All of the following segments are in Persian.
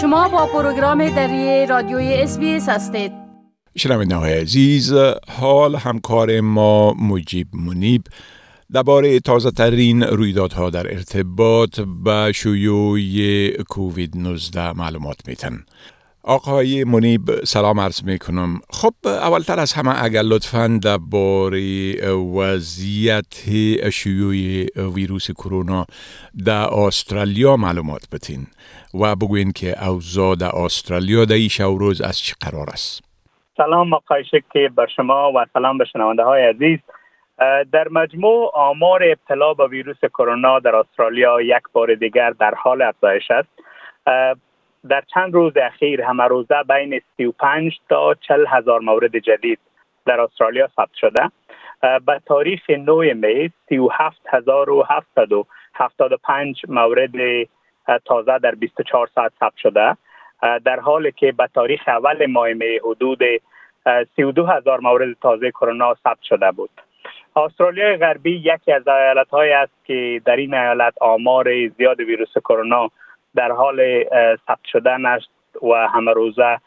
شما با پروگرام دری رادیوی اس هستید. شنونده های عزیز حال همکار ما مجیب منیب درباره تازه ترین رویدادها در ارتباط با شیوع کووید 19 معلومات میتن آقای منیب سلام عرض می کنم خب اولتر از همه اگر لطفا درباره وضعیت شیوع ویروس کرونا در استرالیا معلومات بتین و بگوین که اوضاع در استرالیا در این روز از چه قرار است. سلام آقای شکی بر شما و سلام به شنونده های عزیز. در مجموع آمار ابتلا به ویروس کرونا در استرالیا یک بار دیگر در حال افزایش است. در چند روز اخیر همه روزه بین 35 تا 40 هزار مورد جدید در استرالیا ثبت شده. به تاریخ 9 می 37775 مورد تازه در 24 ساعت ثبت شده. در حالی که به تاریخ اول ماه می حدود 32 هزار مورد تازه کرونا ثبت شده بود. استرالیا غربی یکی از ایالت های است که در این ایالت آمار زیاد ویروس کرونا در حال ثبت شدن است و همه روزه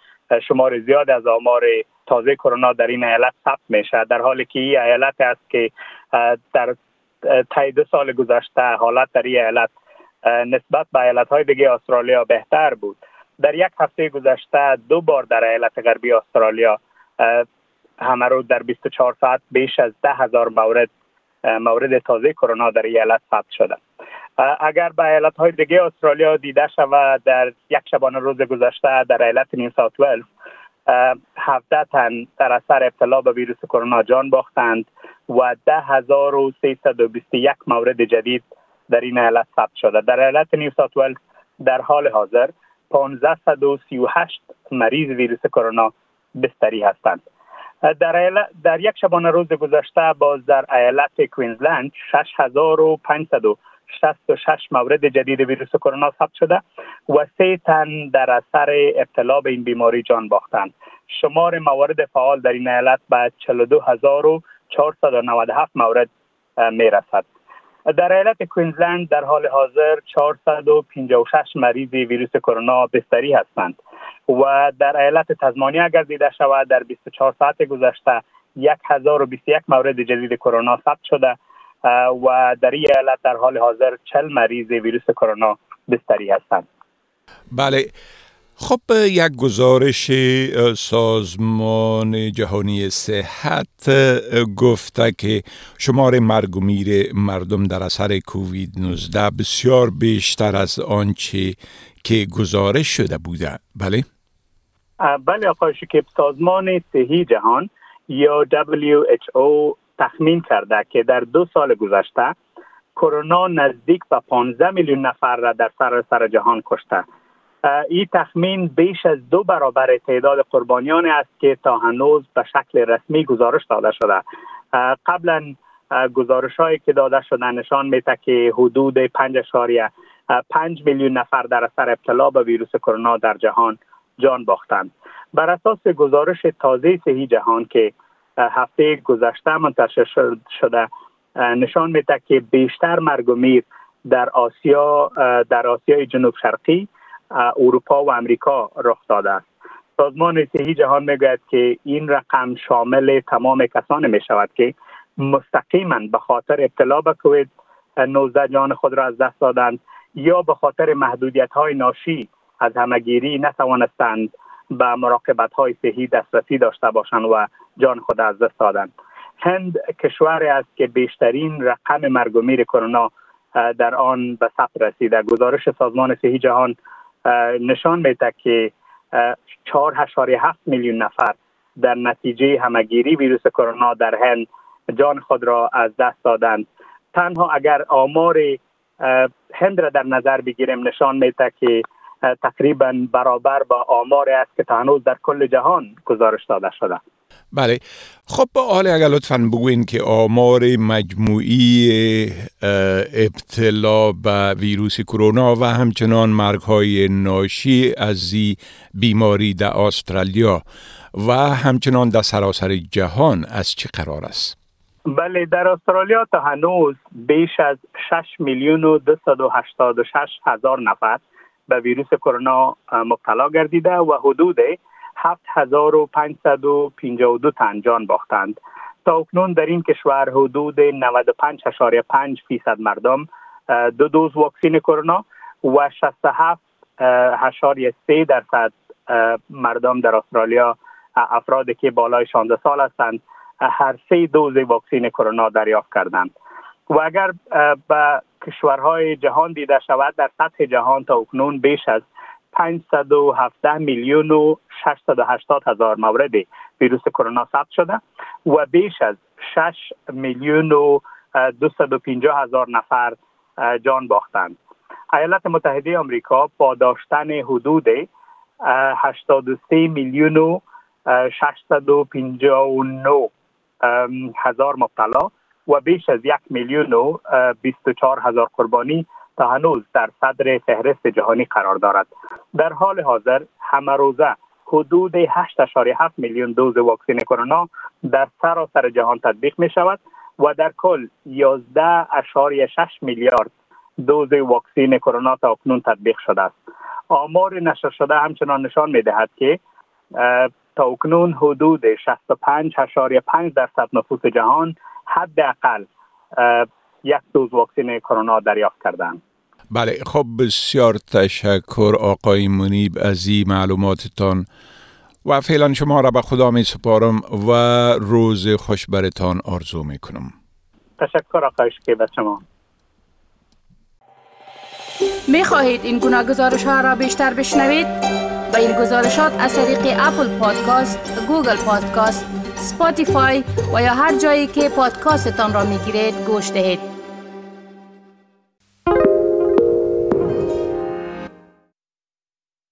شمار زیاد از آمار تازه کرونا در این ایالت ثبت میشه. در حالی که این ایالت است که در طی دو سال گذشته حالت در این ایالت نسبت به ایالت های دیگه استرالیا بهتر بود. در یک هفته گذشته دو بار در ایالت غربی استرالیا همه رو در 24 ساعت بیش از ده هزار مورد مورد تازه کرونا در ایالت ثبت شده. اگر به ایالت های دیگه استرالیا دیده شود در یک شبانه روز گذشته در ایالت نیو ساوت ولز 17 تن در اثر ابتلا به ویروس کرونا جان باختند و 10321 مورد جدید در این ایالت ثبت شده. در ایالت نیو ساوت ولز در حال حاضر 1538 مریض ویروس کرونا بستری هستند. در, در یک شبانه روز گذشته باز در ایالت کوینزلند 6566 مورد جدید ویروس کرونا ثبت شده و سه تن در اثر ابتلا به این بیماری جان باختند. شمار موارد فعال در این ایالت به 42497 مورد می رسد در ایالت کوینزلند در حال حاضر 456 مریض ویروس کرونا بستری هستند و در ایالت تزمانی اگر دیده شود در 24 ساعت گذشته 1021 مورد جدید کرونا ثبت شده و در این ایالت در حال حاضر 40 مریض ویروس کرونا بستری هستند. بله. خب یک گزارش سازمان جهانی صحت گفته که شمار مرگ و میر مردم در اثر کووید 19 بسیار بیشتر از آنچه که گزارش شده بوده. بله؟ بله آقای شکیب سازمان صحی جهان یا WHO تخمین کرده که در دو سال گذشته کرونا نزدیک به 15 میلیون نفر را در سر جهان کشته. این تخمین بیش از دو برابر تعداد قربانیان است که تا هنوز به شکل رسمی گزارش داده شده. قبلا گزارش هایی که داده شده نشان میده که حدود 5 میلیون نفر در اثر ابتلا به ویروس کرونا در جهان جان باختند. بر اساس گزارش تازه صحی جهان که هفته گذشته منتشر شده. نشان میده که بیشتر مرگ و میر در آسیا در آسیای جنوب شرقی اروپا و امریکا رخ داده است. سازمان صحی جهان می‌گوید که این رقم شامل تمام کسانی می شود که مستقیما به خاطر ابتلا به کووید 19 جان خود را از دست دادند یا به خاطر محدودیت های ناشی از همگیری نتوانستند به مراقبت های صحی دسترسی داشته باشند و جان خود از دست دادند هند کشوری است که بیشترین رقم مرگ و میر کرونا در آن به ثبت رسیده. گزارش سازمان صحی جهان نشان میده که 4.7 میلیون نفر در نتیجه همگیری ویروس کرونا در هند جان خود را از دست دادند. تنها اگر آمار هند را در نظر بگیریم نشان میده که تقریبا برابر با آمار است که هنوز در کل جهان گزارش داده شده. بله خب حال اگر لطفا بگوین که آمار مجموعی ابتلا به ویروس کرونا و همچنان مرگ های ناشی از بیماری در استرالیا و همچنان در سراسر جهان از چه قرار است؟ بله در استرالیا تا هنوز بیش از 6 میلیون و 286 هزار نفر به ویروس کرونا مبتلا گردیده و حدود 7552 تن جان باختند. تا اکنون در این کشور حدود 95.5 فیصد مردم دو دوز واکسین کرونا و 67 3 درصد مردم در استرالیا افرادی که بالای 16 سال هستند هر سه دوز واکسین کرونا دریافت کردند. و اگر به کشورهای جهان دیده شود در سطح جهان تا اکنون بیش از 517 میلیون و 680 هزار مورد ویروس کرونا ثبت شده و بیش از 6 میلیون و 250 هزار نفر جان باختند. ایالات متحده آمریکا با داشتن حدود 83 میلیون و 659 هزار مبتلا و بیش از یک میلیون و 24 هزار قربانی تا هنوز در صدر فهرست جهانی قرار دارد. در حال حاضر همه روزه حدود 8.7 میلیون دوز واکسن کرونا در سراسر جهان تطبیق می شود و در کل 11.6 میلیارد دوز واکسن کرونا تا اکنون تطبیق شده است. آمار نشر شده همچنان نشان می دهد که تا اکنون حدود 65.5 درصد نفوس جهان حداقل یک دوز واکسن کرونا دریافت کردند بله خب بسیار تشکر آقای منیب از این معلوماتتان و فعلا شما را به خدا می سپارم و روز خوش برتان آرزو می کنم تشکر آقای که به شما می خواهید این گونه گزارش ها را بیشتر بشنوید؟ به این گزارشات از طریق Apple Podcast، Google Podcast، Spotify و یا هر جایی که پادکاستتان را می گیرید گوش دهید.